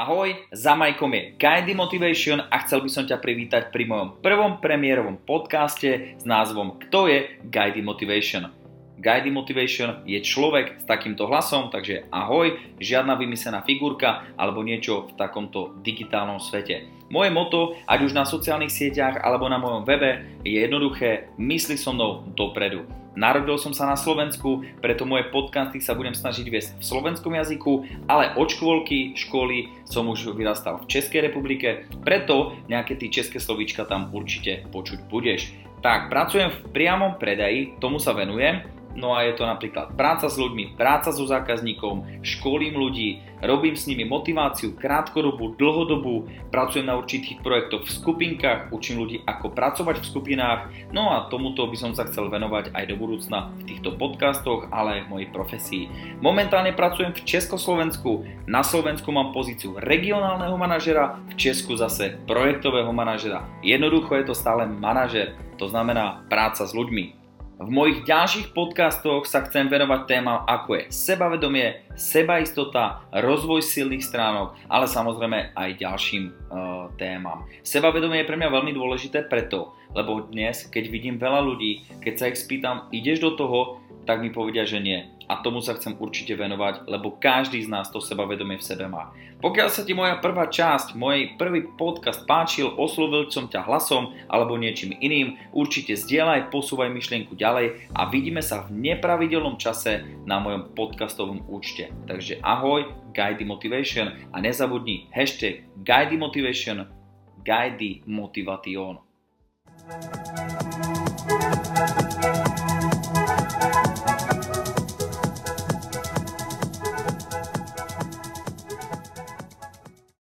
Ahoj, za majkom je Guide Motivation a chcel by som ťa privítať pri mojom prvom premiérovom podcaste s názvom Kto je Guide Motivation. Guide Motivation je človek s takýmto hlasom, takže ahoj, žiadna vymyslená figurka alebo niečo v takomto digitálnom svete. Moje moto, ať už na sociálnych sieťach alebo na mojom webe, je jednoduché, mysli so mnou dopredu. Narodil som sa na Slovensku, preto moje podcasty sa budem snažiť viesť v slovenskom jazyku, ale od škôlky, školy som už vyrastal v Českej republike, preto nejaké tie české slovíčka tam určite počuť budeš. Tak, pracujem v priamom predaji, tomu sa venujem, No a je to napríklad práca s ľuďmi, práca so zákazníkom, školím ľudí, robím s nimi motiváciu krátkodobú, dlhodobú, pracujem na určitých projektoch v skupinkách, učím ľudí ako pracovať v skupinách, no a tomuto by som sa chcel venovať aj do budúcna v týchto podcastoch, ale aj v mojej profesii. Momentálne pracujem v Československu, na Slovensku mám pozíciu regionálneho manažera, v Česku zase projektového manažera. Jednoducho je to stále manažer, to znamená práca s ľuďmi. V mojich ďalších podcastoch sa chcem venovať témam ako je sebavedomie, sebaistota, rozvoj silných stránok, ale samozrejme aj ďalším uh, témam. Sebavedomie je pre mňa veľmi dôležité preto, lebo dnes, keď vidím veľa ľudí, keď sa ich spýtam, ideš do toho, tak mi povedia, že nie. A tomu sa chcem určite venovať, lebo každý z nás to sebavedomie v sebe má. Pokiaľ sa ti moja prvá časť, môj prvý podcast páčil, oslovil som ťa hlasom alebo niečím iným, určite zdieľaj, posúvaj myšlienku ďalej a vidíme sa v nepravidelnom čase na mojom podcastovom účte. Takže ahoj, Guide Motivation a nezabudni hashtag Guide Motivation, Guide Motivation. thank you